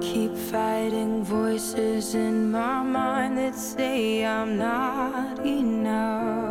Keep fighting voices in my mind that say I'm not enough.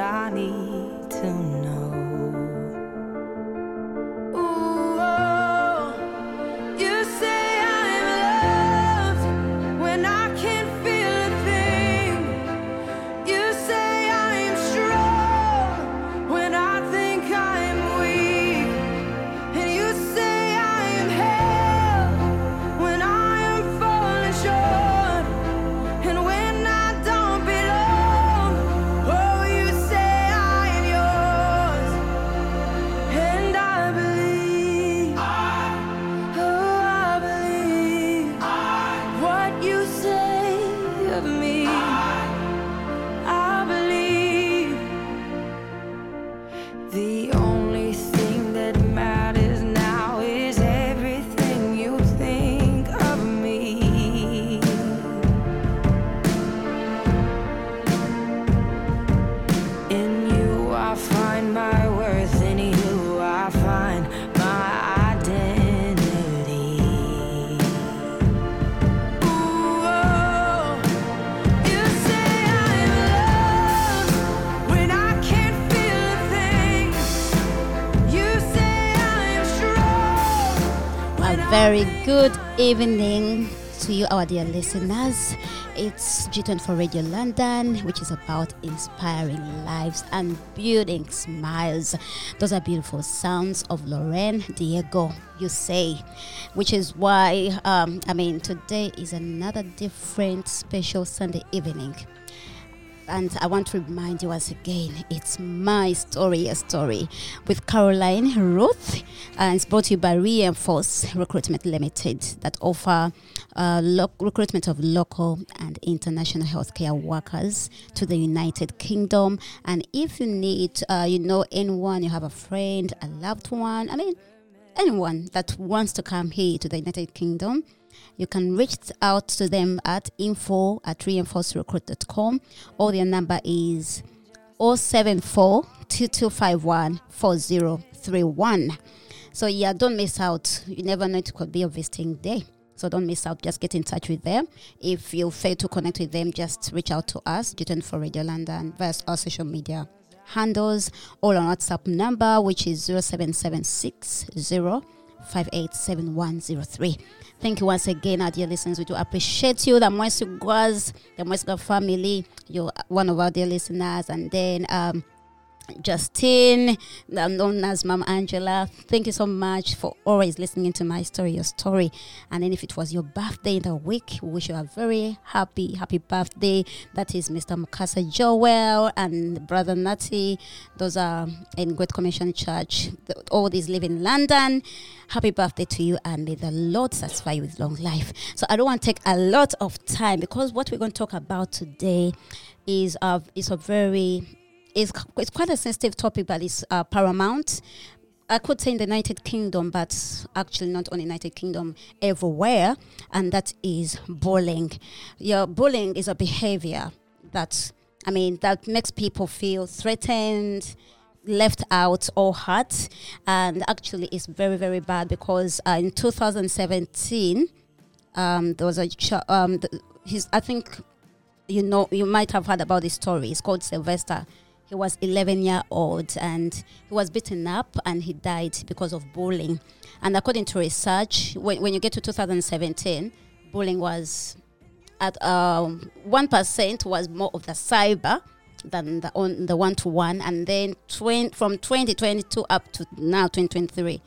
I need the only good evening to you, our dear listeners. It's G24 Radio London, which is about inspiring lives and building smiles. Those are beautiful sounds of Lorraine Diego, you say, which is why, um, I mean, today is another different special Sunday evening. And I want to remind you once again, it's my story, a story with Caroline Ruth. And it's brought to you by Reinforce Recruitment Limited that offer uh, lo- recruitment of local and international healthcare workers to the United Kingdom. And if you need, uh, you know, anyone, you have a friend, a loved one, I mean, anyone that wants to come here to the United Kingdom, you can reach out to them at info at reinforcerecruit.com or their number is 074 2251 4031. So, yeah, don't miss out. You never know, it could be a visiting day. So don't miss out. Just get in touch with them. If you fail to connect with them, just reach out to us, G24 Radio London, via our social media handles or on WhatsApp number, which is 0776 587103. Thank you once again, our dear listeners. We do appreciate you, the Mwesu Guas, the Mwesu family. You're one of our dear listeners. And then um, Justine, um, known as Mom Angela. Thank you so much for always listening to my story, your story. And then if it was your birthday in the week, we wish you a very happy, happy birthday. That is Mr. Mukasa Joel and Brother Natty. Those are in Great Commission Church. All these live in London. Happy birthday to you and may the Lord satisfy you with long life. So I don't want to take a lot of time because what we're going to talk about today is of is a very is it's quite a sensitive topic, but it's uh, paramount. I could say in the United Kingdom, but actually not only United Kingdom, everywhere, and that is bullying. Yeah, bullying is a behavior that I mean that makes people feel threatened, left out, or hurt, and actually it's very very bad because uh, in 2017 um, there was a um, the, his I think you know you might have heard about this story. It's called Sylvester. He was 11 year old and he was beaten up and he died because of bullying. And according to research, when, when you get to 2017, bullying was at um, 1% was more of the cyber than the on the one to one, and then 20, from 2022 up to now 2023,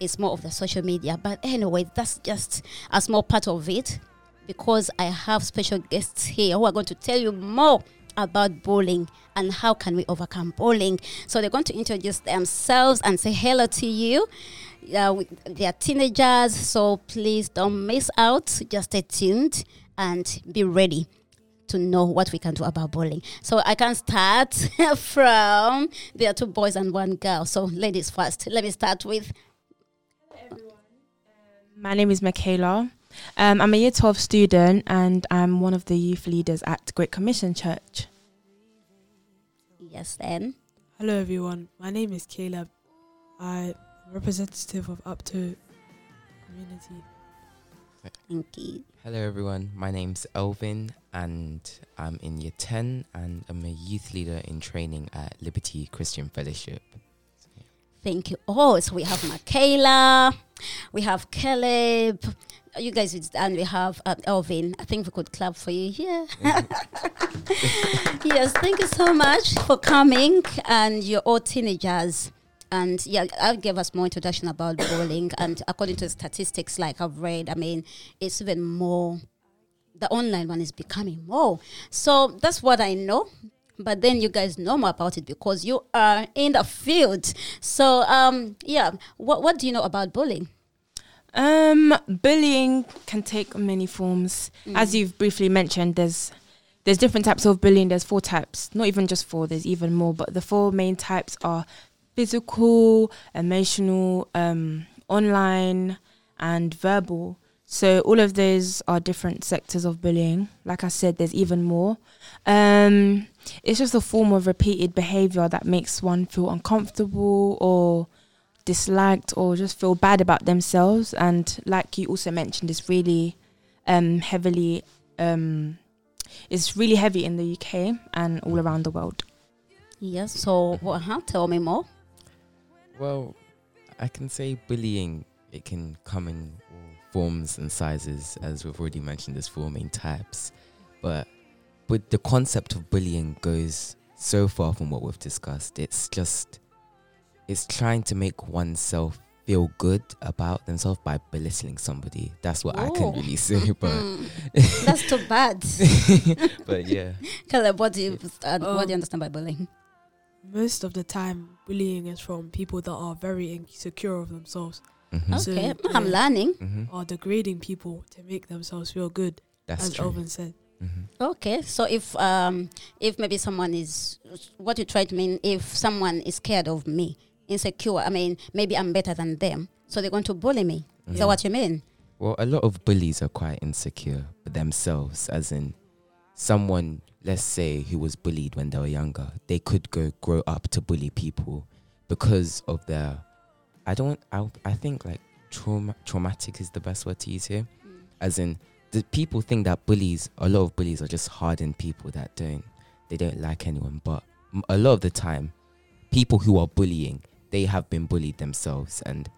it's more of the social media. But anyway, that's just a small part of it because I have special guests here who are going to tell you more about bullying and how can we overcome bullying. So they're going to introduce themselves and say hello to you. Uh, they are teenagers, so please don't miss out. Just stay tuned and be ready to know what we can do about bullying. So I can start from there are two boys and one girl. So ladies first. Let me start with Hello everyone. My name is Michaela. Um, I'm a year 12 student and I'm one of the youth leaders at Great Commission Church. yes then. Hello everyone, my name is Caleb. I'm a representative of Upton Community. Thank you. Hello, everyone. My name's Elvin, and I'm in year 10, and I'm a youth leader in training at Liberty Christian Fellowship. Thank you. Oh, so we have Michaela, we have Caleb, you guys, and we have uh, Elvin. I think we could clap for you here. yes, thank you so much for coming. And you're all teenagers. And yeah, I'll give us more introduction about bullying. And according to statistics, like I've read, I mean, it's even more. The online one is becoming more. So that's what I know. But then you guys know more about it because you are in the field. So um, yeah, what what do you know about bullying? Um, bullying can take many forms. Mm. As you've briefly mentioned, there's there's different types of bullying. There's four types, not even just four. There's even more, but the four main types are physical, emotional, um, online, and verbal. So all of those are different sectors of bullying. Like I said, there's even more. Um, it's just a form of repeated behavior that makes one feel uncomfortable or disliked or just feel bad about themselves. And like you also mentioned, it's really um, heavily, um, it's really heavy in the UK and all around the world. Yes. So what? Huh? Tell me more. Well, I can say bullying, it can come in all forms and sizes, as we've already mentioned, there's four main types. But but the concept of bullying goes so far from what we've discussed. It's just it's trying to make oneself feel good about themselves by belittling somebody. That's what I can really say. But Mm, that's too bad. but yeah. Caleb, what do you uh, what do Um, you understand by bullying? Most of the time, bullying is from people that are very insecure of themselves, Mhm. So, Okay, I'm learning. Mhm. are degrading people to make themselves feel good, That's as true. Elvin said. Mhm. Okay, so if um if maybe someone is what you try to mean if someone is scared of me, insecure, I mean maybe I'm better than them, so they're going to bully me. Is that what you mean? Well, a lot of bullies are quite insecure themselves, as in someone, let's say, who was bullied when they were younger, they could go grow up to bully people because of their. I don't. I, I think like trauma, traumatic is the best word to use here, as in the people think that bullies. A lot of bullies are just hardened people that don't. They don't like anyone, but a lot of the time, people who are bullying, they have been bullied themselves, and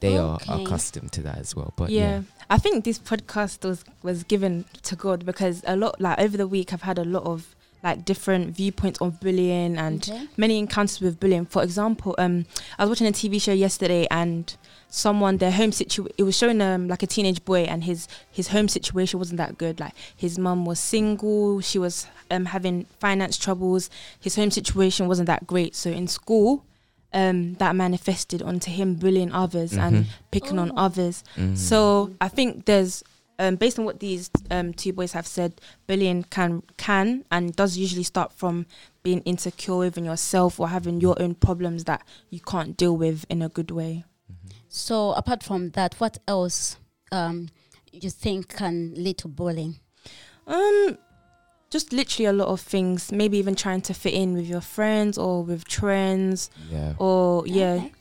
they are accustomed to that as well. But yeah. yeah. I think this podcast was was given to God because a lot like over the week I've had a lot of like different viewpoints on bullying and Okay. many encounters with bullying. For example, um, I was watching a TV show yesterday, and someone their home situation it was showing um like a teenage boy, and his his home situation wasn't that good. Like his mum was single, she was um having finance troubles. His home situation wasn't that great. So in school, um, that manifested onto him bullying others and Mhm. picking on Oh. others. Mhm. So I think there's um, based on what these um, two boys have said, bullying can can and does usually start from being insecure within yourself or having your own problems that you can't deal with in a good way. Mhm. So apart from that, what else um you think can lead to bullying? Um, just literally a lot of things. Maybe even trying to fit in with your friends or with trends, yeah. or yeah, Okay.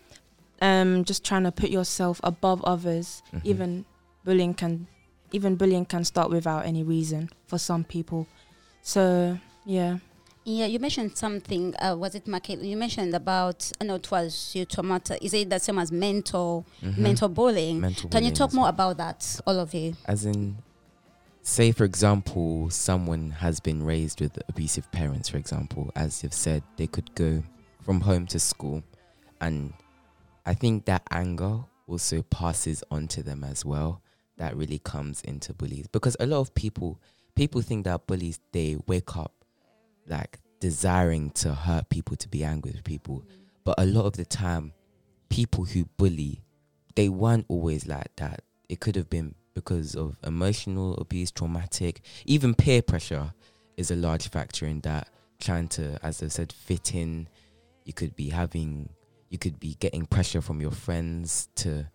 um, just trying to put yourself above others. Mhm. Even bullying can, even bullying can start without any reason for some people. So yeah. Yeah, you mentioned something. Uh, was it Michael? You mentioned about. I know it was you traumata. Is it the same as mental Mhm. mental bullying? Mental Can you talk more well. about that, all of you? As in, say for example, someone has been raised with abusive parents. For example, as you've said, they could go from home to school, and I think that anger also passes on to them as well. That really comes into bullies because a lot of people people think that bullies they wake up like desiring to hurt people, to be angry with people. But a lot of the time, people who bully, they weren't always like that. It could have been because of emotional abuse, traumatic, even peer pressure is a large factor in that. Trying to, as I said, fit in. You could be having, you could be getting pressure from your friends to.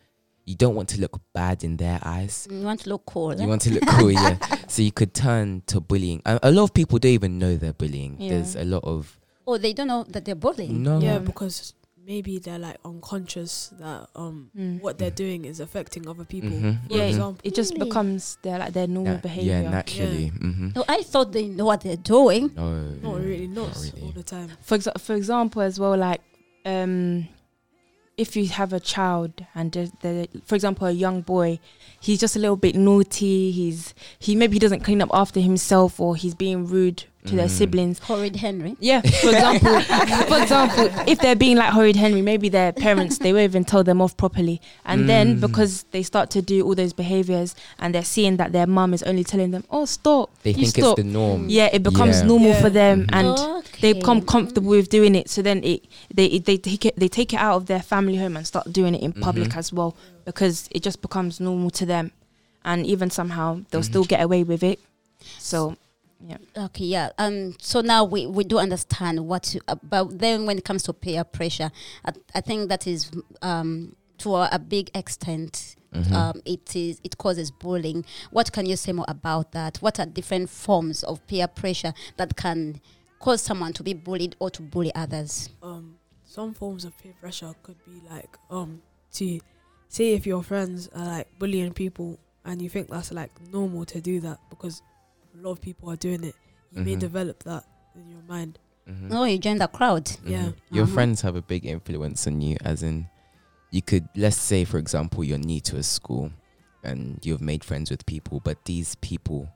You don't want to look bad in their eyes. You want to look cool. You want to look cool, yeah. So you could turn to bullying. A, a lot of people don't even know they're bullying. Yeah. There's a lot of oh, they don't know that they're bullying. no. Yeah, because maybe they're like unconscious that um Mm. what they're doing is affecting other people. Mhm. For Yeah, example, It just Really? becomes their like their normal Na- behavior. Yeah, naturally. hmm No, I thought they know what they're doing. No, not really, not, not really. all the time. for exa- for example as well like um if you have a child and the, the for example a young boy he's just a little bit naughty he's he maybe he doesn't clean up after himself or he's being rude to their Mm. siblings Horrid Henry. yeah for example for example if they're being like horrid henry maybe their parents they won't even tell them off properly and then Mm. because they start to do all those behaviors and they're seeing that their mum is only telling them oh stop They you think stop it's the norm. yeah it becomes Yeah. normal Yeah. for them Mhm. and they become Okay. comfortable with doing it. So then it they they take it they take it out of their family home and start doing it in public Mhm. as well because it just becomes normal to them, and even somehow they'll Mhm. still get away with it. So Okay, yeah. Um. So now we, we do understand what, to, uh, but then when it comes to peer pressure, I, I think that is um to a, a big extent. Mhm. Um, it is it causes bullying. What can you say more about that? What are different forms of peer pressure that can cause someone to be bullied or to bully others? Um, some forms of peer pressure could be like um to say if your friends are like bullying people and you think that's like normal to do that because a lot of people are doing it. You may Mhm. develop that in your mind. Mhm. Oh, you join the crowd. Yeah. Mhm. Your Uh-huh. friends have a big influence on you, as in, you could, let's say, for example, you're new to a school and you've made friends with people, but these people,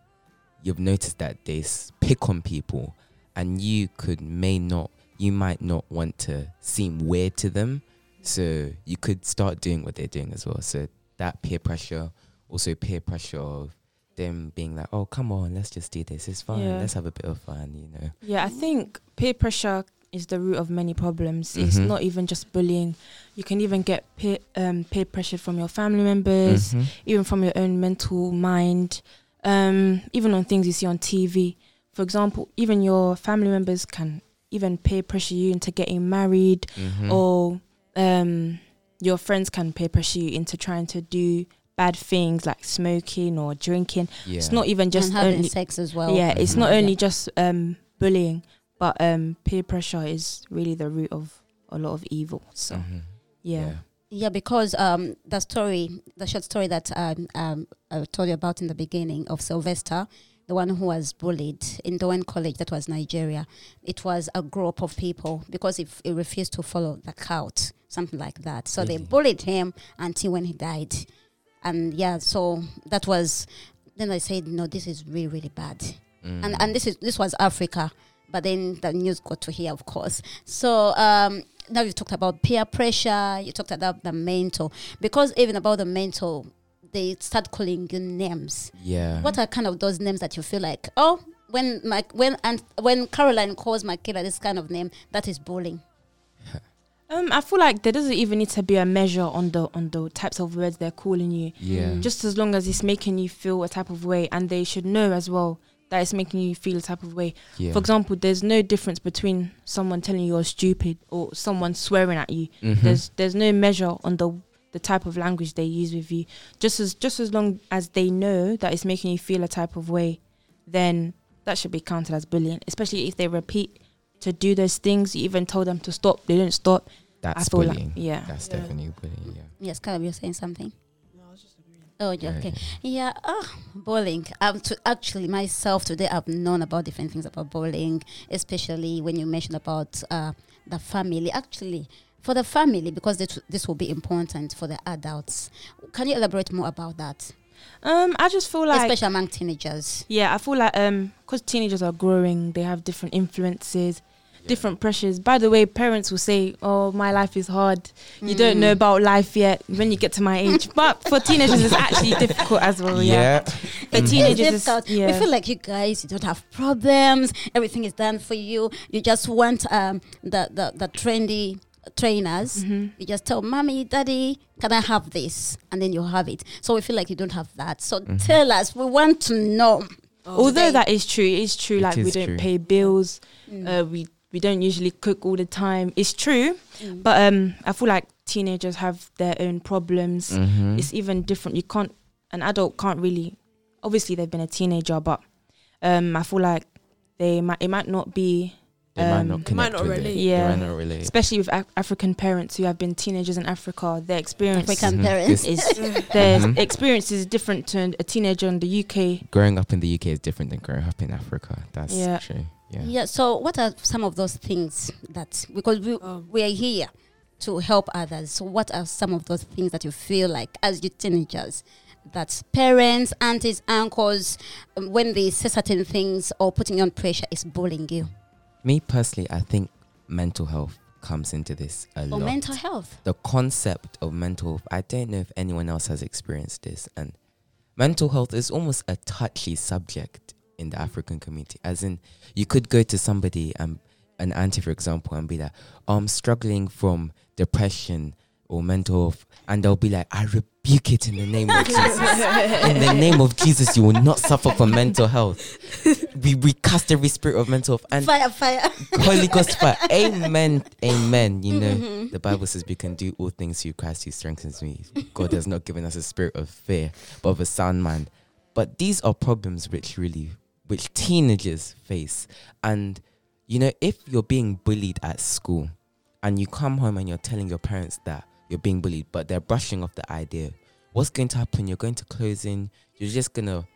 you've noticed that they pick on people and you could, may not, you might not want to seem weird to them. So you could start doing what they're doing as well. So that peer pressure, also peer pressure of them being like, oh, come on, let's just do this. It's fun. Yeah. Let's have a bit of fun, you know. yeah, I think peer pressure is the root of many problems. It's Mhm. not even just bullying. You can even get peer um, peer pressure from your family members. Mhm. even from your own mental mind, um, even on things you see on TV. For example, even your family members can even peer pressure you into getting married, Mhm. or um, your friends can peer pressure you into trying to do bad things like smoking or drinking. yeah. It's not even just and having only sex as well. yeah, it's Mhm. not Yeah. only just um, bullying, but um, peer pressure is really the root of a lot of evil. So Mhm. yeah. Yeah, because um, the story, the short story that um, um, I told you about in the beginning of Sylvester, the one who was bullied in Dowen College, that was Nigeria. It was a group of people because if he refused to follow the cult, something like that. So they bullied him until when he died. And yeah, so that was. Then I said, no, this is really, really bad and Mm. and this is this was Africa, but then the news got to here, of course. So um, now you talked about peer pressure. You talked about the mental, because even about the mental, they start calling you names. yeah. What are kind of those names that you feel like, oh, when my when and when Caroline calls Michaela this kind of name, that is bullying. Um, I feel like there doesn't even need to be a measure on the on the types of words they're calling you. Yeah. Mm. just as long as it's making you feel a type of way and they should know as well that it's making you feel a type of way yeah. for example there's no difference between someone telling you you're stupid or someone swearing at you Mhm. there's there's no measure on the the type of language they use with you just as just as long as they know that it's making you feel a type of way then that should be counted as bullying especially if they repeat to do those things you even told them to stop they didn't stop That's i feel bullying. like yeah That's Yeah. definitely bullying. Yeah. Yes, Caleb, you're saying something. No, I was just agreeing. Oh, yeah, Yeah, okay. Yeah, oh, bowling. Um, to actually myself today, I've known about different things about bowling, especially when you mentioned about uh, the family. Actually, for the family, because this, this will be important for the adults. Can you elaborate more about that, um i just feel like especially among teenagers? Yeah, I feel like um, because teenagers are growing, they have different influences, different pressures. By the way, parents will say, "Oh, my life is hard. You don't know about life yet." When you get to my age, but for teenagers, it's actually difficult as well. Yeah, Yeah. for It's teenagers, it's, difficult. yeah. We feel like you guys, you don't have problems. Everything is done for you. You just want um, the, the the trendy trainers. Mhm. You just tell mommy, daddy, can I have this? And then you have it. So we feel like you don't have that. So Mm-hmm. tell us. We want to know. Although today. that is true, it is true. It like we don't true. pay bills. Mm. Uh, we we don't usually cook all the time. It's true, Mm. but um, I feel like teenagers have their own problems. Mhm. It's even different. You can't. An adult can't really. Obviously, they've been a teenager, but um, I feel like they might. It might not be. They might um, not They might not with relate. it. Yeah. They might not relate. especially with Af- African parents who have been teenagers in Africa, their experience African Mhm. parents. is their Mhm. experience is different to a teenager in the UK. growing up in the UK is different than growing up in Africa. That's Yeah. true. Yeah. Yeah. So, what are some of those things that because we Um, we are here to help others. So, what are some of those things that you feel like as you teenagers that parents, aunties, uncles, um, when they say certain things or putting you on pressure, is bullying you Me personally, I think mental health comes into this a or lot. mental health? the concept of mental health, I don't know if anyone else has experienced this. And mental health is almost a touchy subject in the African community. As in, you could go to somebody, um, an auntie, for example, and be like, oh, I'm struggling from depression or mental health. And they'll be like, I rebuke it in the name of Jesus. in the name of Jesus, you will not suffer from mental health. We, we cast every spirit of mental health. And fire, fire. Holy Ghost fire. Amen. Amen. You know, Mhm. the Bible says we can do all things through Christ who strengthens me. God has not given us a spirit of fear, but of a sound mind. But these are problems which really, which teenagers face. And, you know, if you're being bullied at school and you come home and you're telling your parents that you're being bullied, but they're brushing off the idea, what's going to happen? You're going to close in, you're just going to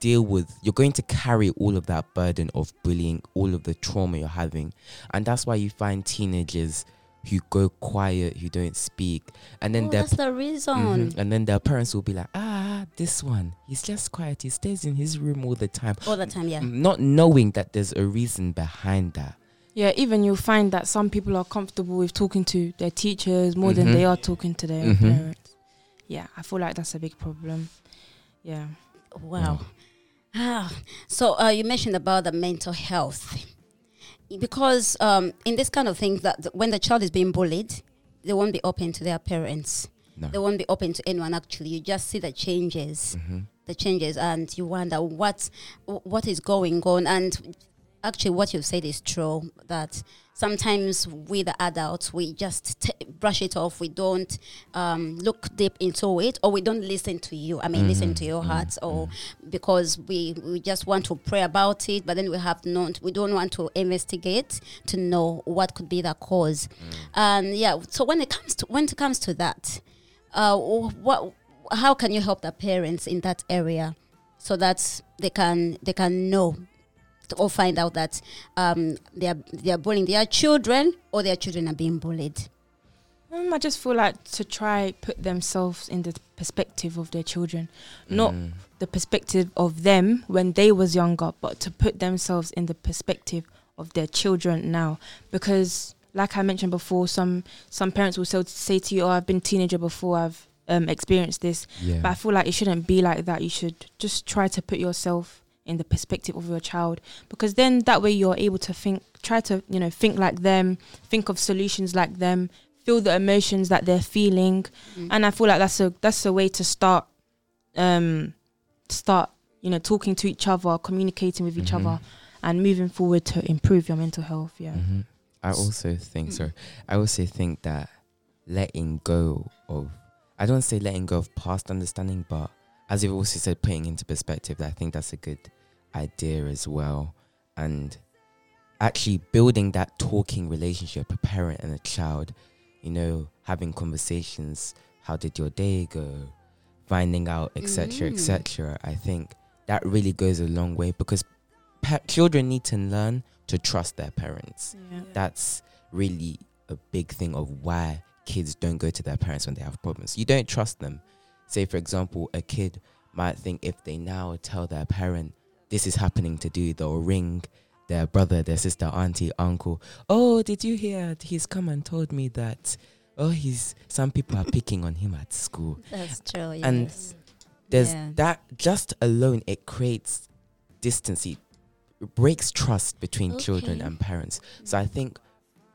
deal with you're going to carry all of that burden of bullying all of the trauma you're having and that's why you find teenagers who go quiet who don't speak and then Oh, their that's the reason. Mhm. and then their parents will be like ah this one he's just quiet he stays in his room all the time All the time, yeah. not knowing that there's a reason behind that Yeah, even you'll find that some people are comfortable with talking to their teachers more Mhm. than they are talking to their own Mhm. parents. Yeah, I feel like that's a big problem. Yeah. Wow. Ah, so uh, you mentioned about the mental health, because um, in this kind of thing, that th- when the child is being bullied, they won't be open to their parents. no They won't be open to anyone. Actually, you just see the changes, hmm the changes, and you wonder what what is going on. And actually, what you've said is true. That sometimes we, the adults, we just t- brush it off. We don't um, look deep into it, or we don't listen to you. I mean, listen Mhm, to your mhm, hearts, or because we we just want to pray about it, but then we have not. We don't want to investigate to know what could be the cause. And yeah, so when it comes to when it comes to that, uh, what how can you help the parents in that area so that they can they can know or find out that um, they are they are bullying their children or their children are being bullied. Um, I just feel like to try put themselves in the perspective of their children, not Mm. the perspective of them when they was younger, but to put themselves in the perspective of their children now. Because, like I mentioned before, some some parents will say, say to you, "Oh, I've been teenager before. I've um, experienced this." yeah But I feel like it shouldn't be like that. You should just try to put yourself in the perspective of your child because then that way you're able to think, try to, you know, think like them, think of solutions like them, feel the emotions that they're feeling. Mm. And I feel like that's a that's a way to start um start, you know, talking to each other, communicating with each Mhm. other and moving forward to improve your mental health. Yeah. hmm I also think so. I also think that letting go of I don't say letting go of past understanding, but as you've also said, putting into perspective, I think that's a good idea as well. And actually building that talking relationship, a parent and a child, you know, having conversations, how did your day go? Finding out, etc., Mm. etc. I think that really goes a long way because pa- children need to learn to trust their parents. Yeah. That's really a big thing of why kids don't go to their parents when they have problems. You don't trust them. Say, for example, a kid might think if they now tell their parent this is happening to do, they'll ring their brother, their sister, auntie, uncle. Oh, did you hear? He's come and told me that. Oh, he's. Some people are picking on him at school. That's true. Yes. And. There's Yeah. that. Just alone, it creates distance. It breaks trust between children and parents. So I think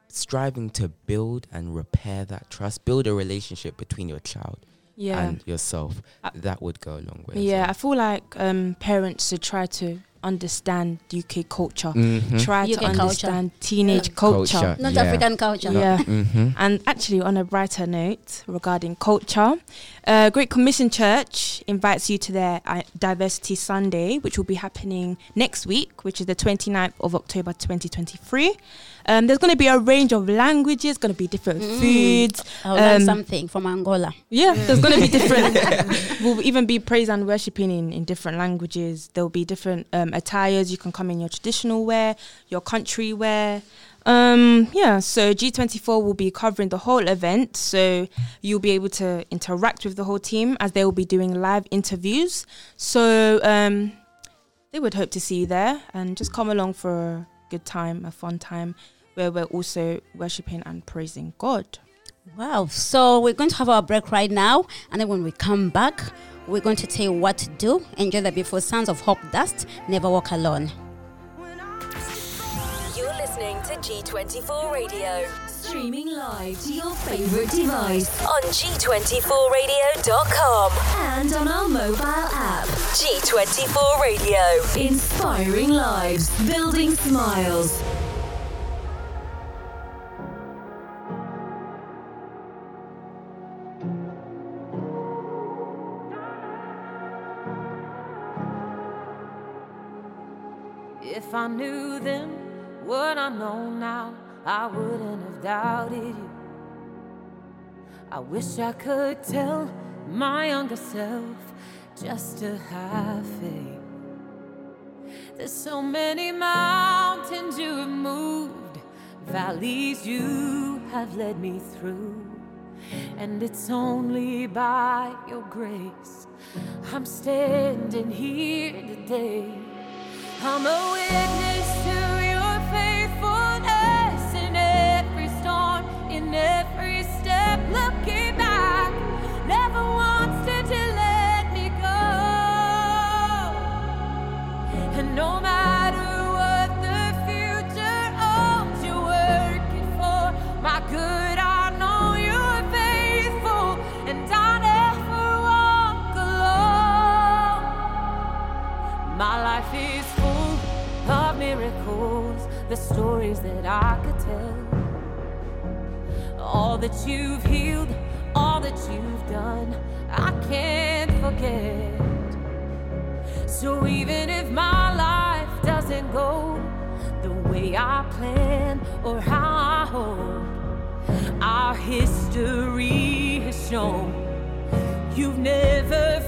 striving to build and repair that trust, build a relationship between your child Yeah. and yourself, I- that would go a long way. as yeah, I feel like um, parents should try to understand UK culture. Mhm. Try to UK culture. understand teenage Yeah. culture. Culture. Not Yeah. African culture. Yeah. Mhm. And actually, on a brighter note regarding culture, uh, Great Commission Church invites you to their uh, Diversity Sunday, which will be happening next week, which is the 29th of October 2023. Um, there's going to be a range of languages, going to be different Mm. foods. I'll learn Um, something from Angola. Yeah, there's going to be different. we'll even be praise and worshiping in, in different languages. There'll be different um, attires. You can come in your traditional wear, your country wear. Um, yeah, so G24 will be covering the whole event. So you'll be able to interact with the whole team as they will be doing live interviews. So um, they would hope to see you there and just come along for a good time, a fun time where we're also worshiping and praising God. Wow. So we're going to have our break right now. And then when we come back, we're going to tell you what to do. Enjoy the beautiful sounds of Hope Darst. Never walk alone. You're listening to G24 Radio. Streaming live to your favorite device on G24Radio.com and on our mobile app. G24 Radio. Inspiring lives, building smiles. If I knew then what I know now, I wouldn't have doubted you. I wish I could tell my younger self just to have faith. There's so many mountains you have moved, valleys you have led me through. And it's only by your grace I'm standing here today. I'm a witness to My life is full of miracles, the stories that I could tell. All that you've healed, all that you've done, I can't forget. So even if my life doesn't go the way I plan or how I hope, our history has shown you've never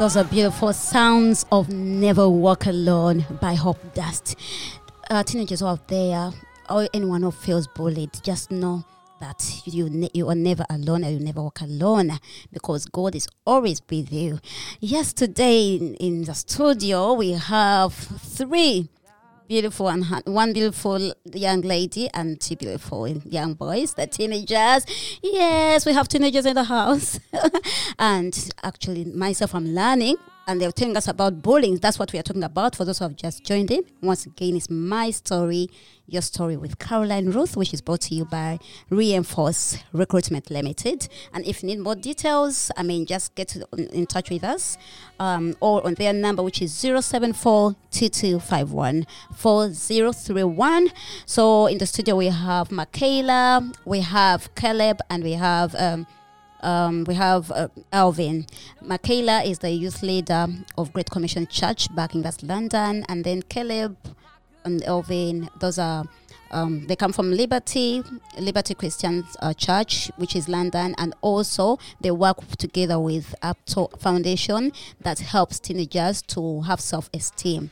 Those are beautiful sounds of Never Walk Alone by Hope Darst. Uh, teenagers out there, or anyone who feels bullied, just know that you ne- you are never alone and you never walk alone because God is always with you. Yes, today in, in the studio we have three beautiful and one beautiful young lady and two beautiful young boys, the teenagers. Yes, we have teenagers in the house. and actually, myself, I'm learning. And they're telling us about bullying. That's what we are talking about for those who have just joined in. Once again, it's my story, your story with Caroline Ruth, which is brought to you by Reinforce Recruitment Limited. And if you need more details, I mean, just get in touch with us um, or on their number, which is 074 2251 4031. So in the studio, we have Michaela, we have Caleb, and we have. Um, um, we have uh, Alvin. Michaela is the youth leader of Great Commission Church back in West London, and then Caleb and Alvin. Those are um, they come from Liberty, Liberty Christian uh, Church, which is London, and also they work together with Upton Foundation that helps teenagers to have self-esteem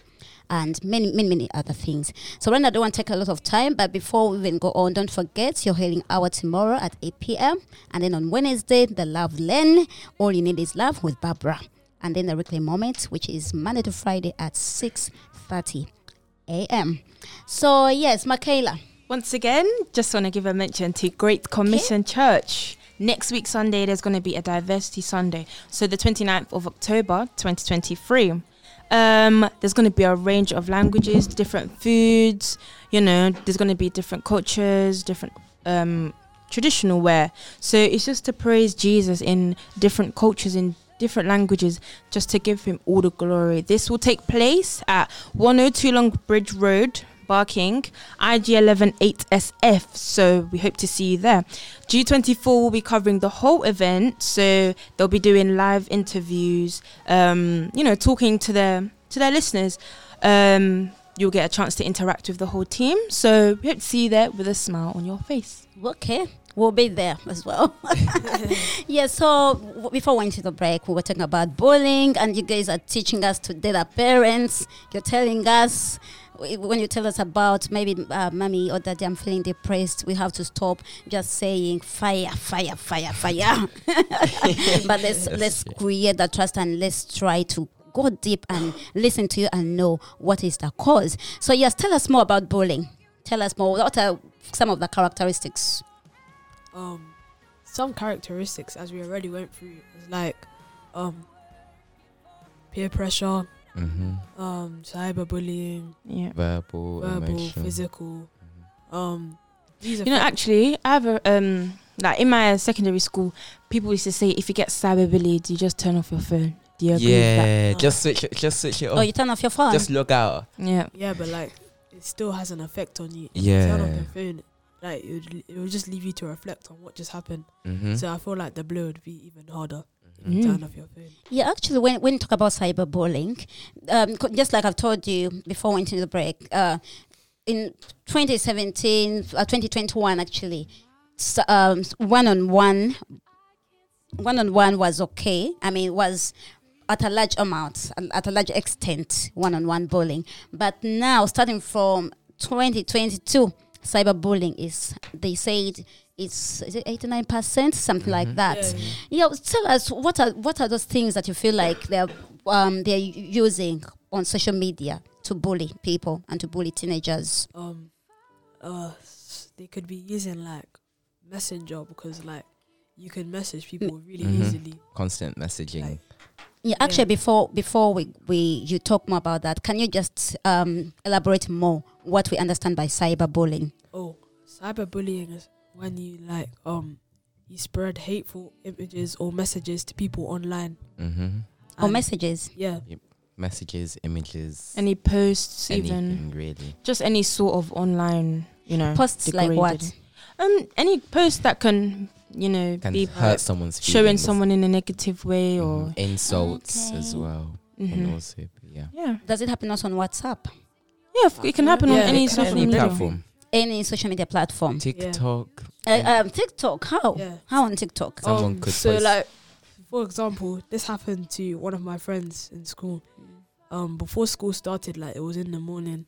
and many, many, many other things. So, right I don't want to take a lot of time, but before we even go on, don't forget your healing hour tomorrow at 8 p.m. And then on Wednesday, the Love Len, All You Need Is Love with Barbara. And then the Weekly Moment, which is Monday to Friday at 6.30 a.m. So, yes, Michaela. Once again, just want to give a mention to Great Commission Church. Next week, Sunday, there's going to be a Diversity Sunday. So, the 29th of October, 2023. Um, there's going to be a range of languages, different foods. You know, there's going to be different cultures, different um, traditional wear. So it's just to praise Jesus in different cultures, in different languages, just to give him all the glory. This will take place at 102 Long Bridge Road, Barking, IG11 8SF. So we hope to see you there. G24 will be covering the whole event. So they'll be doing live interviews, um, you know, talking to their to their listeners. Um, you'll get a chance to interact with the whole team. So we hope to see you there with a smile on your face. Okay. We'll be there as well. yeah, so w- before we went to the break, we were talking about bullying, and you guys are teaching us to date our parents. You're telling us when you tell us about maybe uh, mommy or daddy, I'm feeling depressed, we have to stop just saying fire, fire, fire, fire. but let's let's create that trust and let's try to go deep and listen to you and know what is the cause. So yes, tell us more about bullying. Tell us more. What are some of the characteristics? um some characteristics as we already went through is like um peer pressure Mm-hmm. um cyberbullying Yeah. Verbal, verbal emotional. physical um these You know, actually, I have a um like in my secondary school, people used to say if you get cyberbullied, you just turn off your phone. Do you agree with Yeah, just switch it. Just switch it Oh, off. you turn off your phone. just log out. Yeah. yeah but like it still has an effect on you Yeah, you turn off Yeah. your phone like it would, it would just leave you to reflect on what just happened Mm-hmm. so i feel like the blow would be even harder Mm. turn off your phone Yeah, actually, when when you talk about cyberbullying, um, just like I've told you before, we went into the break, uh, in 2017, uh, 2021, actually, um, one-on-one, one-on-one was okay. I mean, was at a large amount, at- at a large extent, one-on-one bullying. But now, starting from 2022, cyberbullying is they said it's is it 89 percent, something like Mhm. that. Yeah, Yeah, tell us what are what are those things that you feel like they're um they're using on social media to bully people and to bully teenagers. um uh they could be using like messenger because like you can message people really Mhm. easily Constant messaging. Like, Yeah, actually, before before we, we you talk more about that, can you just um elaborate more what we understand by cyberbullying? oh cyberbullying is when you like um you spread hateful images or messages to people online Mm-hmm. Or messages? yeah Messages, images, Any posts, even really. just any sort of online, you know, Posts like what? Um, any post that can, you know, Can be hurt someone's showing someone in a negative way or. Mhm. insults as Okay. well. Mhm. And also, yeah. Yeah, Does it happen also on WhatsApp? yeah, it can happen Yeah, on any social happen Any on media. platform, Any social media platform? TikTok. Uh, um, TikTok. How? yeah How on TikTok? Someone Um, could so post- like for example, this happened to one of my friends in school. Um, before school started, like it was in the morning.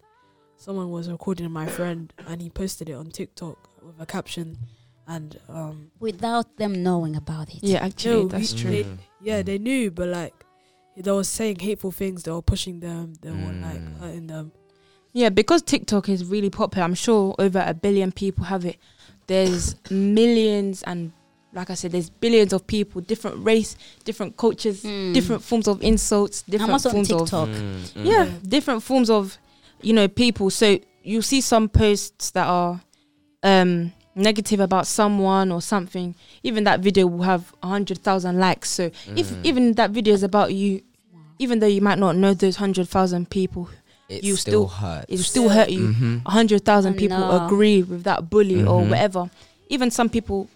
Someone was recording my friend, and he posted it on TikTok with a caption, and um, Without them knowing about it. Yeah, actually, No, that's we- true. they- Mm. yeah, they knew, but like they were saying hateful things. They were pushing them. They were like Mm. hurting them. Yeah, because TikTok is really popular. I'm sure over a billion people have it. There's millions and like I said, there's billions of people, different race, different cultures, Mm. different forms of insults, I'm different also on forms of TikTok. Mm, mm. yeah, Yeah. different forms of you know people. So you see some posts that are um negative about someone or something. Even that video will have a hundred thousand likes. So if Mm. even that video is about you, even though you might not know those hundred thousand people, it you still, still- hurts. it still hurt you. hmm a hundred thousand people no. agree with that bully or Mhm. whatever. Even some people,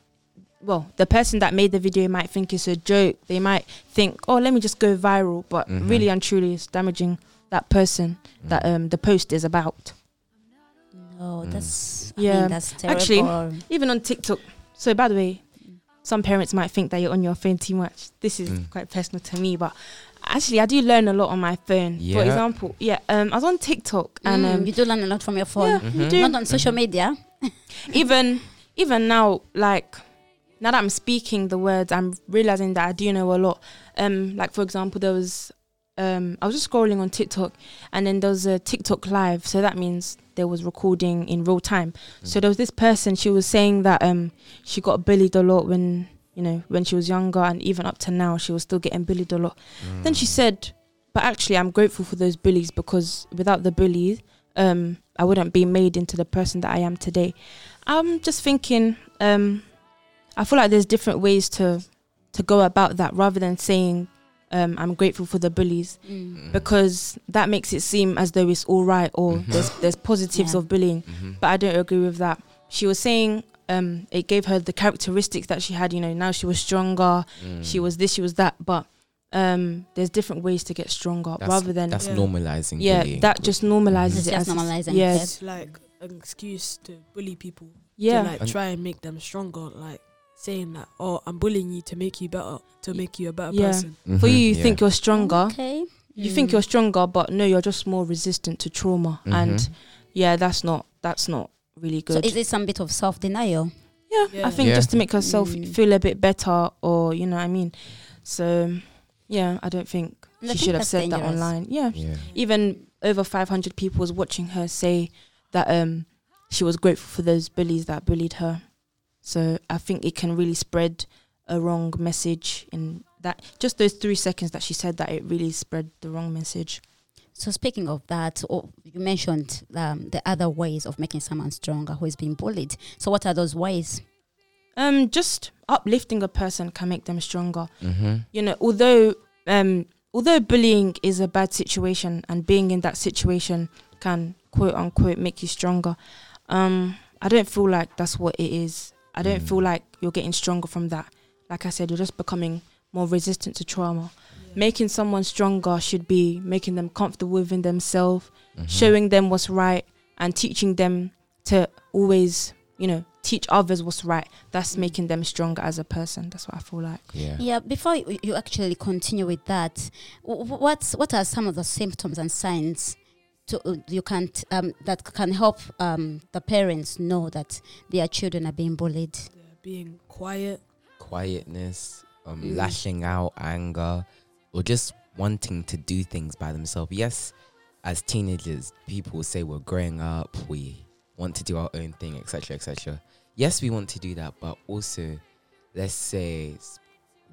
well, the person that made the video might think it's a joke. They might think, "Oh, let me just go viral," but Mhm. really and truly, it's damaging that person that um the post is about. No, Mm. that's I Yeah. mean, that's terrible. Actually, Even on TikTok. So, by the way, some parents might think that you're on your phone too much. This is Mm. quite personal to me, but actually, I do learn a lot on my phone. Yeah. For example, yeah, um, I was on TikTok and Mm, um, you do learn a lot from your phone. yeah, Mhm. you do. Not on social media. even even now like now that i'm speaking the words i'm realizing that i do know a lot um like for example there was um i was just scrolling on tiktok and then there was a tiktok live so that means there was recording in real time so there was this person she was saying that um she got bullied a lot when you know when she was younger and even up to now she was still getting bullied a lot then she said but actually i'm grateful for those bullies because without the bullies um i wouldn't be made into the person that i am today i'm just thinking um i feel like there's different ways to to go about that rather than saying um i'm grateful for the bullies Mm. because that makes it seem as though it's all right or Mhm. there's there's positives Yeah. of bullying Mhm. but I don't agree with that. She was saying um, it gave her the characteristics that she had. You know, now she was stronger. She Mm. was this, she was that. But um, there's different ways to get stronger That's- rather than that's Yeah. normalizing. yeah, bullying. that just normalizes It's it. just as- normalizing Yeah, it. It's like an excuse to bully people. yeah, To like And- try and make them stronger. Like saying that, oh, I'm bullying you to make you better, to make you a better Yeah. person. For Mhm, you, you yeah. think you're stronger. Okay. You Mm. think you're stronger, but no, you're just more resistant to trauma. And Mhm. yeah, that's not that's not really good. So is it some bit of self denial? yeah, Yeah. I think Yeah. just to make herself Mm. feel a bit better, or you know, what I mean. So yeah, I don't think And she think should have that's said that online. Yeah, Yeah. even over 500 people was watching her say that um she was grateful for those bullies that bullied her so i think it can really spread a wrong message in that just those three seconds that she said that it really spread the wrong message So speaking of that, you mentioned um, the other ways of making someone stronger who is being bullied. So what are those ways? um just uplifting a person can make them stronger Mm-hmm. you know although um although bullying is a bad situation and being in that situation can quote unquote make you stronger um i don't feel like that's what it is i don't Mm. feel like you're getting stronger from that like i said you're just becoming more resistant to trauma making someone stronger should be making them comfortable within themselves Mm-hmm. showing them what's right and teaching them to always you know teach others what's right that's Mm. making them stronger as a person that's what i feel like Yeah. Yeah, before you, you actually continue with that, wh- wh- what's what are some of the symptoms and signs to uh, you can t- um, that can help um, the parents know that their children are being bullied? They're being quiet. Quietness, um, Mm. lashing out, anger, or just wanting to do things by themselves. Yes, as teenagers, people say we're growing up, we want to do our own thing, etc., etc. Yes, we want to do that, but also, let's say,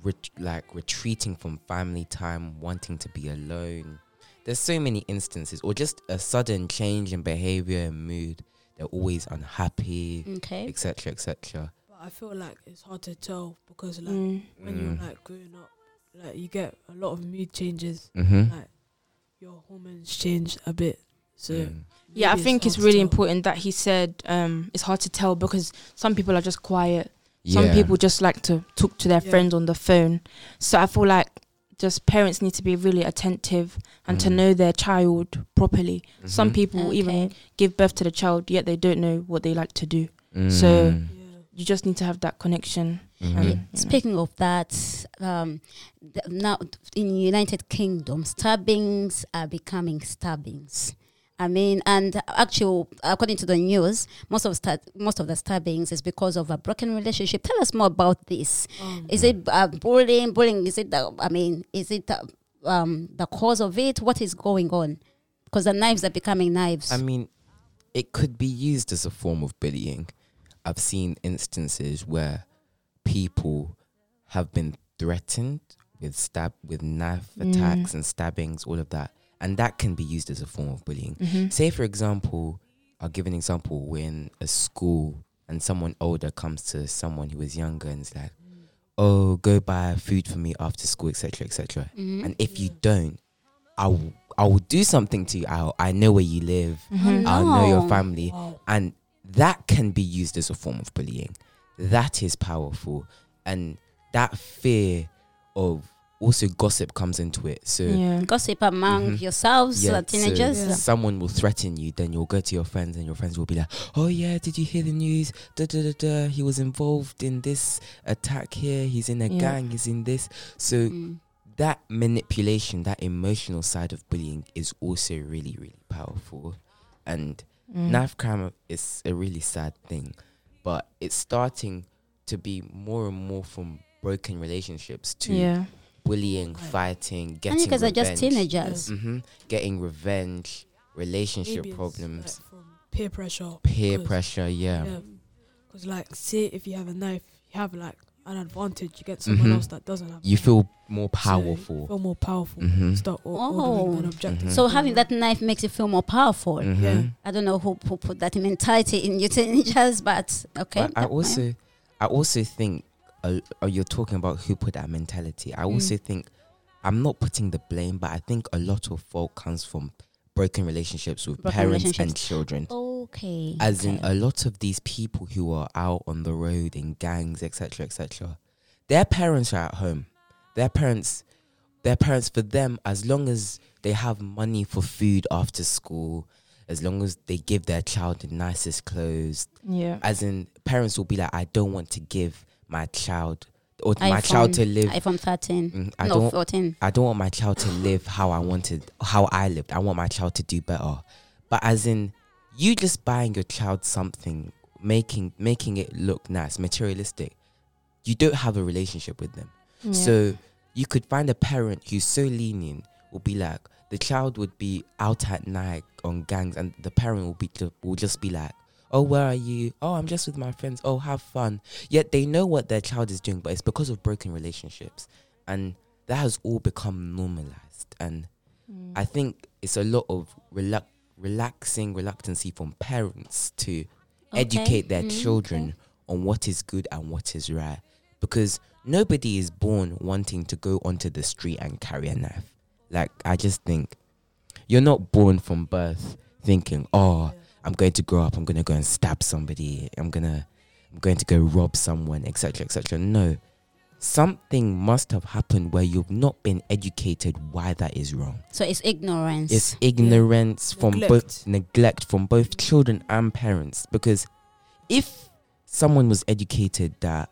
ret- like retreating from family time, wanting to be alone. There's so many instances, or just a sudden change in behavior and mood. They're always unhappy, Okay. etc., etc. But I feel like it's hard to tell because like Mm. when Mm. you're like growing up, like you get a lot of mood changes. Mm-hmm. Like your hormones change a bit. So Mm. Yeah, I think hard it's really important that he said um, it's hard to tell because some people are just quiet. Some Yeah. people just like to talk to their Yeah. friends on the phone. So I feel like just parents need to be really attentive and to Mm. know their child properly. Some Mhm. people even give birth to the child yet they don't know what they like to do. Mm. so- Yeah. You just need to have that connection. Mhm. Yeah, Speaking of that, um, th- now in United Kingdom, stabbings are becoming stabbings. I mean, and actually, according to the news, most of sta- most of the stabbings is because of a broken relationship. Tell us more about this. Um, Is it uh, bullying? Bullying? Is it? The, I mean, is it um, the cause of it? What is going on? Because the knives are becoming knives. I mean, it could be used as a form of bullying. I've seen instances where people have been threatened with stab with knife Mm. attacks and stabbings, all of that, and that can be used as a form of bullying. Mm-hmm. Say, for example, I'll give an example. We're a school and someone older comes to someone who was younger and is like, "Oh, go buy food for me after school, etc., etc." Mhm. And if you don't, I'll I will do something to you. I'll, I know where you live. Mm-hmm. I'll know your family, and that can be used as a form of bullying. That is powerful, and that fear of also gossip comes into it. So Yeah. Gossip among Mhm. yourselves, Yeah, uh, teenagers. Yeah. someone will threaten you, then you'll go to your friends, and your friends will be like, "Oh yeah, did you hear the news? Da da da da. He was involved in this attack here. He's in a Yeah. gang. He's in this." So Mm. that manipulation, that emotional side of bullying, is also really, really powerful. And Mm. knife crime is a really sad thing, but it's starting to be more and more from broken relationships to Yeah. bullying, Right. fighting, getting And you guys are just revenge. teenagers. hmm Getting revenge, relationship Maybe problems, like, from peer pressure. peer pressure. Yeah. Yeah. Because, like, say if you have a knife, you have like an advantage against someone Mhm. else that doesn't have. You a feel more So you powerful. feel more powerful. Mhm. Start or- Oh. ordering an objective. Mhm. So having that knife makes you feel more powerful. Mhm. Yeah. I don't know who, who put that mentality in you teenagers, but okay. But I also, I also think, uh, uh, you're talking about who put that mentality. I Mm. also think, I'm not putting the blame, but I think a lot of fault comes from broken relationships with Broken parents and relationships. children. Okay. As in, a lot of these people who are out on the road in gangs, etc., etc., their parents are at home. Their parents, their parents, for them, as long as they have money for food after school, as long as they give their child the nicest clothes, Yeah. as in parents will be like, I don't want to give my child or my child to live. iPhone 13. Mm, I no, don't. 14. I don't want my child to live how I wanted, how I lived. I want my child to do better. But as in, you just buying your child something, making making it look nice, materialistic. You don't have a relationship with them. Yeah. So you could find a parent who's so lenient, will be like, the child would be out at night on gangs, and the parent will be will just be like, "Oh, where are you? Oh, I'm just with my friends. Oh, have fun." Yet they know what their child is doing, but it's because of broken relationships, and that has all become normalized. And Mm. I think it's a lot of relax relaxing reluctancy from parents to Okay. educate their Mm, children on what is good and what is right. Because nobody is born wanting to go onto the street and carry a knife. Like i just think you're not born from birth thinking oh i'm going to grow up i'm going to go and stab somebody i'm going to i'm going to go rob someone etc etc no something must have happened where you've not been educated why that is wrong So it's ignorance. it's ignorance from both Neglect. neglect from both children and parents. Because if someone was educated that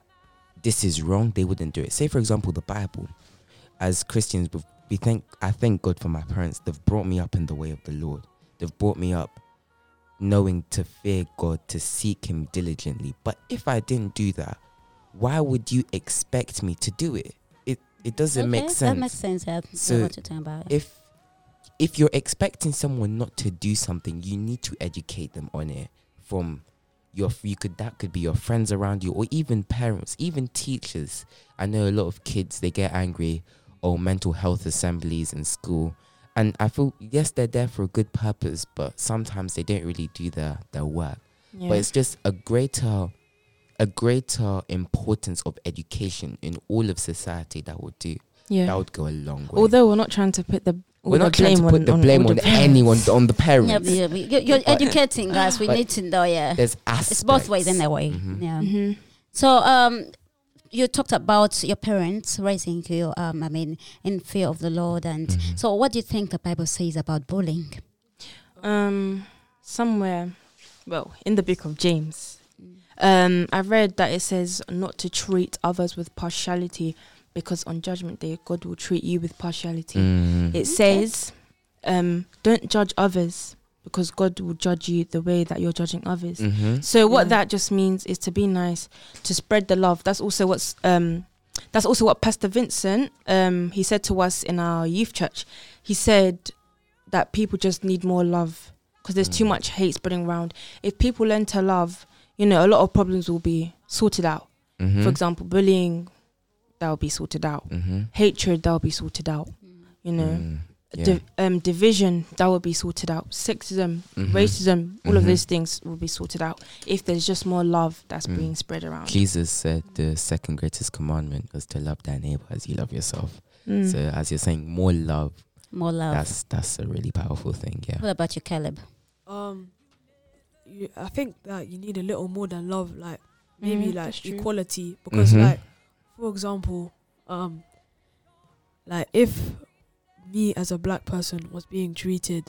this is wrong, they wouldn't do it. Say, for example, the Bible. As Christians, we- we thank I thank God for my parents. They've brought me up in the way of the Lord. They've brought me up knowing to fear God, to seek Him diligently. But if I didn't do that, why would you expect me to do it? It it doesn't Okay, make sense That makes sense. Yeah. So So, what you're talking about. if if you're expecting someone not to do something, you need to educate them on it from your you could that could be your friends around you or even parents, even teachers. I know a lot of kids they get angry or mental health assemblies in school. And I feel yes they're there for a good purpose, but sometimes they don't really do their, their work. yeah. But it's just a greater a greater importance of education in all of society that would do yeah. that would go a long way. Although we're not trying to put the We're not trying to blame put on, the blame all on the parents. anyone, on the parents. yeah, but yeah, you're, you're But- educating us. We need to know. Yeah. There's aspects. It's both ways anyway. Mhm. Yeah. Mhm. So um you talked about your parents raising you um I mean in fear of the Lord and Mhm. so what do you think the Bible says about bullying? Um, somewhere, well, in the book of James, Um, I read that it says not to treat others with partiality because on Judgment Day, God will treat you with partiality. Mm. It says, um, don't judge others because God will judge you the way that you're judging others. Mhm. So what Yeah. that just means is to be nice, to spread the love. That's also what's um that's also what Pastor Vincent um he said to us in our youth church. He said that people just need more love because there's too Mm. much hate spreading around. If people learn to love, you know, a lot of problems will be sorted out. Mhm. For example, bullying that will be sorted out. Mhm. Hatred that will be sorted out, you know. Mm. Yeah. Div- um, division that will be sorted out. Sexism, Mhm. racism, all of Mhm. these things will be sorted out if there's just more love that's Mm. being spread around. Jesus said the second greatest commandment was to love thy neighbor as you love yourself. Mm. So as you're saying, more love. More love. That's that's a really powerful thing. Yeah. what about you, Caleb? Um, you, I think that you need a little more than love, like maybe that's like equality, because Mhm. like, for example, um, like if me as a black person was being treated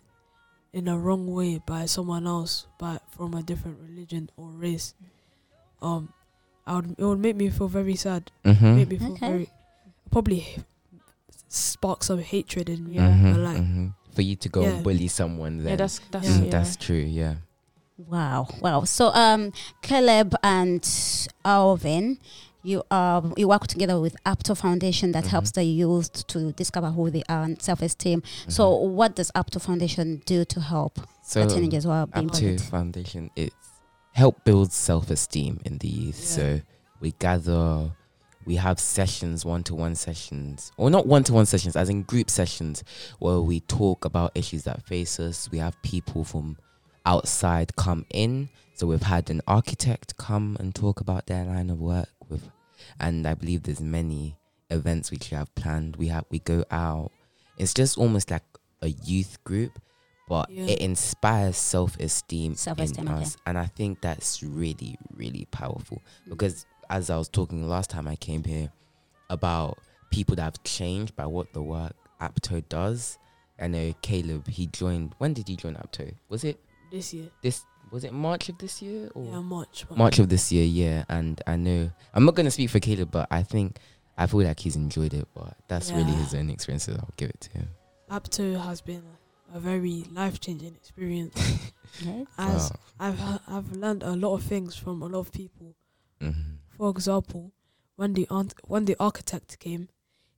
in a wrong way by someone else, but from a different religion or race, um, I would it would make me feel very sad. Mhm. Make me feel Okay. very probably spark some hatred in me. Yeah. Mhm, But like, mhm. For you to go Yeah. and bully someone, then yeah, that's that's Yeah. Mm, yeah. that's true. Yeah. Wow, wow. So, um, Caleb and Elvin, you um you work together with Upton Foundation that Mhm. helps the youth to discover who they are and self-esteem. So, Mhm. what does Upton Foundation do to help so the teenagers who are being up bullied? foundation it's help build self-esteem in the youth Yeah. so we gather we have sessions one-to-one sessions or not one-to-one sessions as in group sessions where we talk about issues that face us we have people from outside come in. So we've had an architect come and talk about their line of work with and i believe there's many events which we have planned. We have we go out. It's just almost like a youth group but Yeah. it inspires self-esteem, Self-esteem, in us. And i think that's really really powerful. Mm. Because as i was talking last time i came here about people that have changed by what the work upton does. I know caleb he joined when did he join upton? Was it this year, this was it march of this year or yeah, March. but- march of this year yeah and i know i'm not going to speak for caleb but i think i feel like he's enjoyed it but that's really his own experiences i'll give it to him Upton has been a very life changing experience. As Wow. I've ha- I've learned a lot of things from a lot of people. Mhm. For example, when the aunt, when the architect came,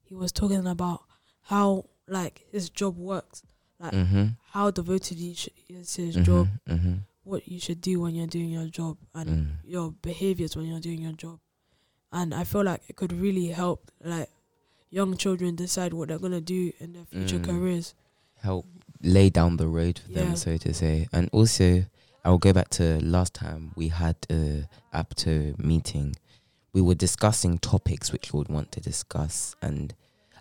he was talking about how like his job works, like Mhm. how devoted he sh- is to his Mhm. job, Mhm. what you should do when you're doing your job, and Mm. your behaviors when you're doing your job. And I feel like it could really help like young children decide what they're gonna do in their future Mm. careers. help lay down the road for Yeah. them, so to say. And also, I'll go back to last time we had a Upton meeting. We were discussing topics which we would want to discuss, and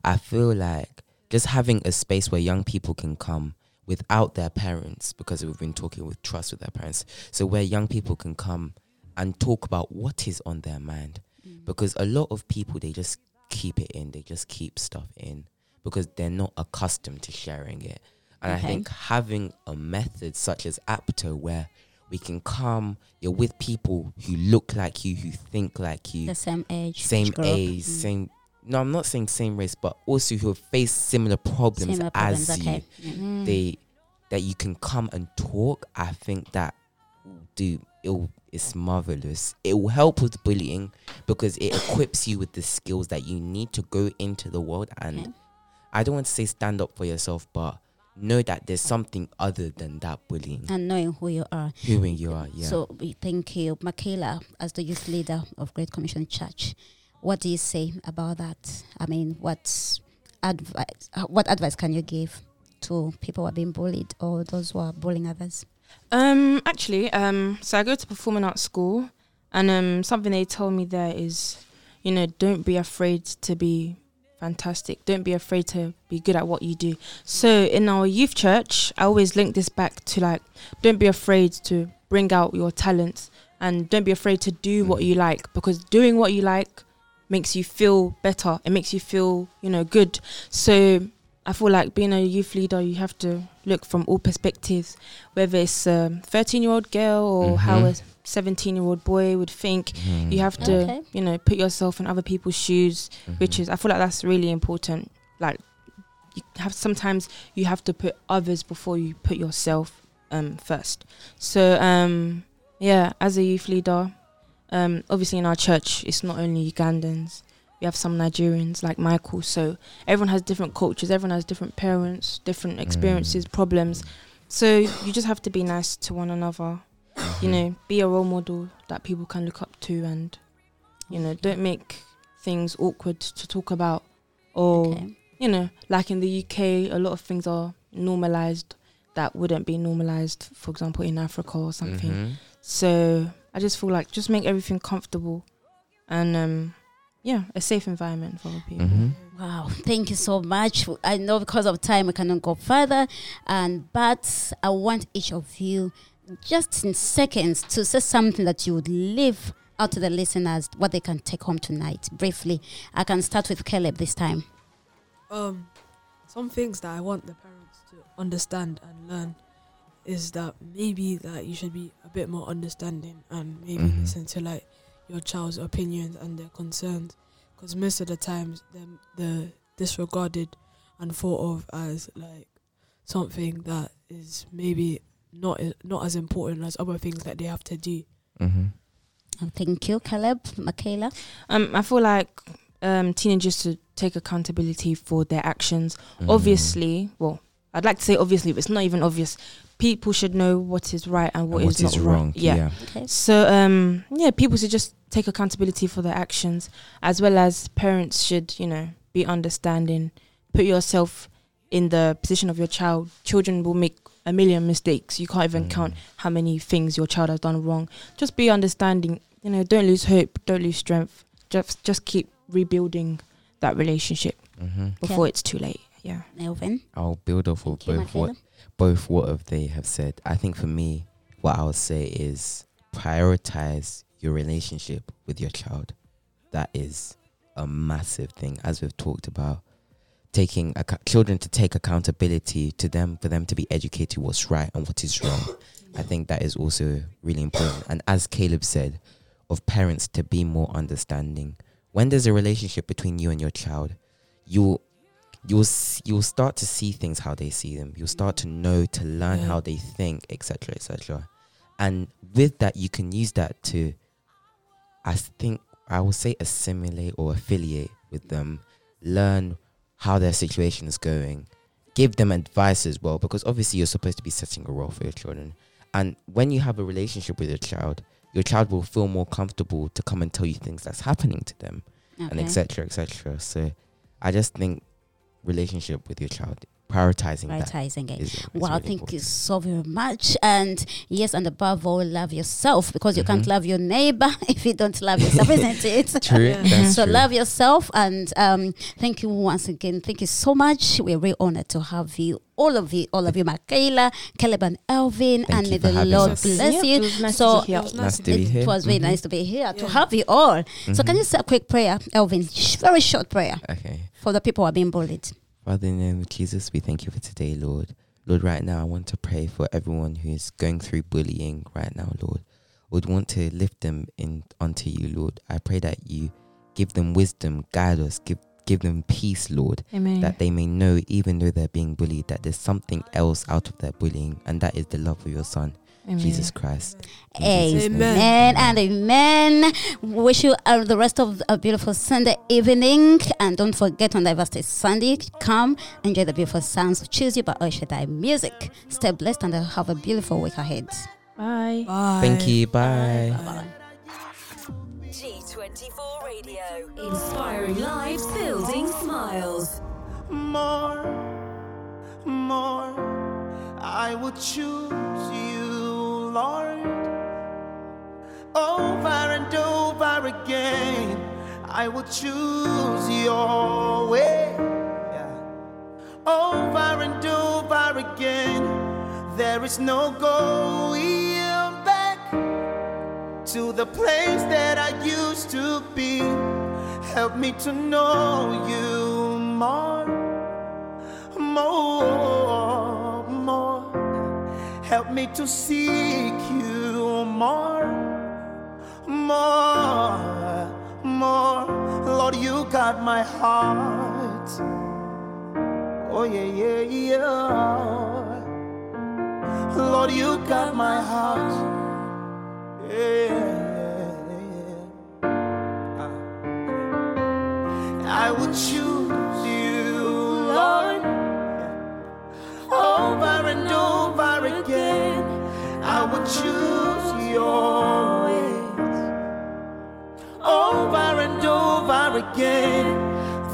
I feel like just having a space where young people can come without their parents, because we've been talking with trust with their parents. So where young people can come and talk about what is on their mind, because a lot of people they just keep it in, they just keep stuff in because they're not accustomed to sharing it. And I think having a method such as Upton where we can come, you're with people who look like you, who think like you, The same age, same age group. age, Mm. same. No, I'm not saying same race, but also who have faced similar problems Similar as problems. you. Okay. Mm. They that you can come and talk. I think that do it it's marvelous. It will help with bullying because it equips you with the skills that you need to go into the world and Okay. I don't want to say stand up for yourself, but know that there's something other than that bullying. and knowing who you are. Who you are, yeah. So we thank you, Michaela, as the youth leader of Great Commission Church. What do you say about that? I mean, what advice? uh, What advice can you give to people who are being bullied or those who are bullying others? Um, actually, um, so I go to performing arts school, and um, something they told me there is, you know, don't be afraid to be fantastic. Don't be afraid to be good at what you do. So in our youth church, I always link this back to like, don't be afraid to bring out your talents, and don't be afraid to do what Mhm. you like because doing what you like makes you feel better. It makes you feel, you know, good. So I feel like being a youth leader, you have to look from all perspectives, whether it's a 13 year old girl or how Mhm. a 17 year old boy would think. Mhm. You have to, Okay. you know, put yourself in other people's shoes, which Mhm. is, I feel like that's really important. Like, you have sometimes you have to put others before you put yourself um, first. So, um, yeah, as a youth leader, um, obviously in our church, it's not only Ugandans. We have some Nigerians like Michael. So everyone has different cultures. Everyone has different parents, different experiences, problems. So you just have to be nice to one another. You know, be a role model that people can look up to, and you know, don't make things awkward to talk about. Or Okay. you know, like in the UK, a lot of things are normalized that wouldn't be normalized, for example, in Africa or something. Mhm. So I just feel like just make everything comfortable and um yeah, a safe environment for other people. Mhm. Wow, thank you so much. I know because of time we cannot go further, and but I want each of you, just in seconds, to say something that you would leave out to the listeners, what they can take home tonight. Briefly, I can start with Caleb this time. Um, some things that I want the parents to understand and learn is that maybe that you should be a bit more understanding and maybe Mhm. listen to like your child's opinions and their concerns, because most of the times them they're disregarded and thought of as like something that is maybe not not as important as other things that they have to do. Mhm. Oh, thank you, Caleb, Michaela. Um I feel like um teenagers should take accountability for their actions. Mhm. Obviously, well, I'd like to say obviously, but it's not even obvious. People should know what is right and And what what is, is not wrong? Right. Yeah. Okay. So um yeah, people should just take accountability for their actions as well as parents should, you know, be understanding. Put yourself in the position of your child. Children will make a million mistakes. You can't even Mm. count how many things your child has done wrong. Just be understanding. You know, don't lose hope, don't lose strength. Just just keep rebuilding that relationship Mhm. before Okay. it's too late. Yeah. Melvin. I'll build off of Thank you, both what Michaela. Both what they have said. I think for me, what I would say is prioritize your relationship with your child. That is a massive thing, as we've talked about. Taking acc- children to take accountability to them, for them to be educated what's right and what is wrong. I think that is also really important. And as Caleb said, of parents to be more understanding. When there's a relationship between you and your child, you'll you'll you'll start to see things how they see them. You'll start to know to learn Yeah. how they think, etc., etc. And with that, you can use that to, I think I will say, assimilate or affiliate with them, learn how their situation is going, give them advice as well, because obviously you're supposed to be setting a role for your children. And when you have a relationship with your child, your child will feel more comfortable to come and tell you things that's happening to them and Okay. etc etc so i just think relationship with your child prioritizing that Prioritizing it. is, is Wow, really thank you important. so very much. And yes, and above all, love yourself because you can't Mhm. love your neighbor if you don't love yourself, isn't it? true Yeah. so true. love yourself and um, thank you once again. Thank you so much. We're really honored to have you, all of you, all of you, Michaela, Caleb, and Elvin, Thank and may the Lord us. bless Yeah, you. it was nice So- to be here. It was nice nice to to be It here was very Mhm. nice to be here to have you all. So can Mhm. you say a quick prayer, Elvin? Sh- Very short prayer okay for the people who are being bullied. Father in the name of jesus we thank you for today lord. Lord right now i want to pray for everyone who is going through bullying right now lord. Would want to lift them in onto you lord. I pray that you give them wisdom guide us give give them peace lord Amen. that they may know, even though they're being bullied, that there's something else out of their bullying, and that is the love of your Son, Amen. Jesus Christ. In Jesus' name. Amen and amen. Wish you uh, the rest of a beautiful Sunday evening. And don't forget on Diversity Sunday, come enjoy the beautiful sounds of Choose You by Oshadai Music. Stay blessed and have a beautiful week ahead. Bye. Bye. Thank you. Bye. Bye. G24 Radio. Inspiring lives, building smiles. more, more. I will choose you, Lord, over and over again. I will choose your way, over and over again. There is no going back to the place that I used to be. Help me to know you more more. Help me to seek you more, more, more. Lord, you got my heart. Oh, yeah, yeah, yeah. Lord, you got my heart. Yeah, yeah. yeah. I would choose choose your ways over and over again.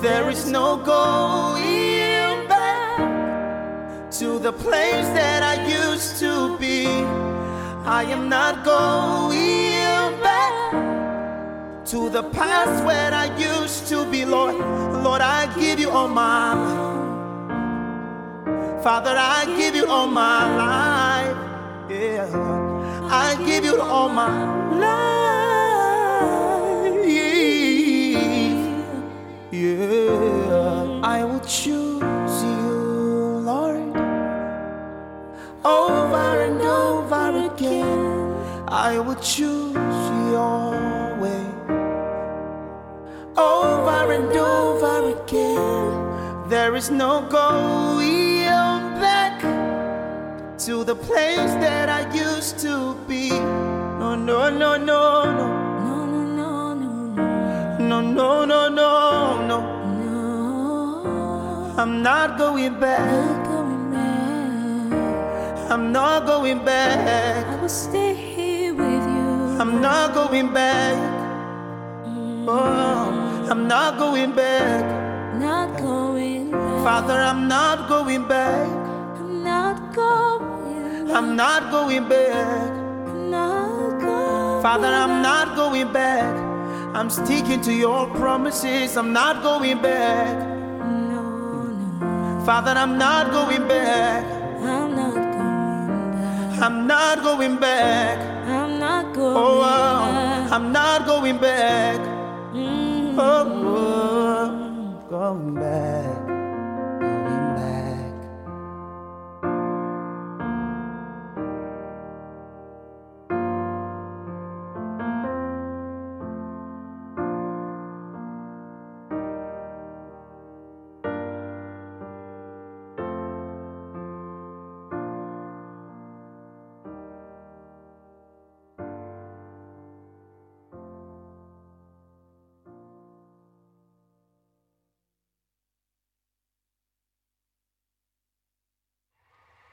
There is no going back to the place that I used to be. I am not going back to the past where I used to be, Lord. Lord, I give you all my Father, I give you all my life. Yeah. I give you all my life. Yeah, I will choose you, Lord, over and over again. I will choose your way over and over again. There is no going to the place that I used to be. No, no, no, no, no. No, no, no, no, no. No no no I'm not going back. I'm not going back. I will stay here with you. I'm not going back. Oh, I'm not going back. not going back. Father, I'm not going back. I'm not going. I'm not going back. Father, I'm not going back. I'm sticking to your promises. I'm not going back. Father, I'm not going back. I'm not going back. I'm not going back. I'm not going Oh, wow. back. I'm not going back. Oh, oh, going back.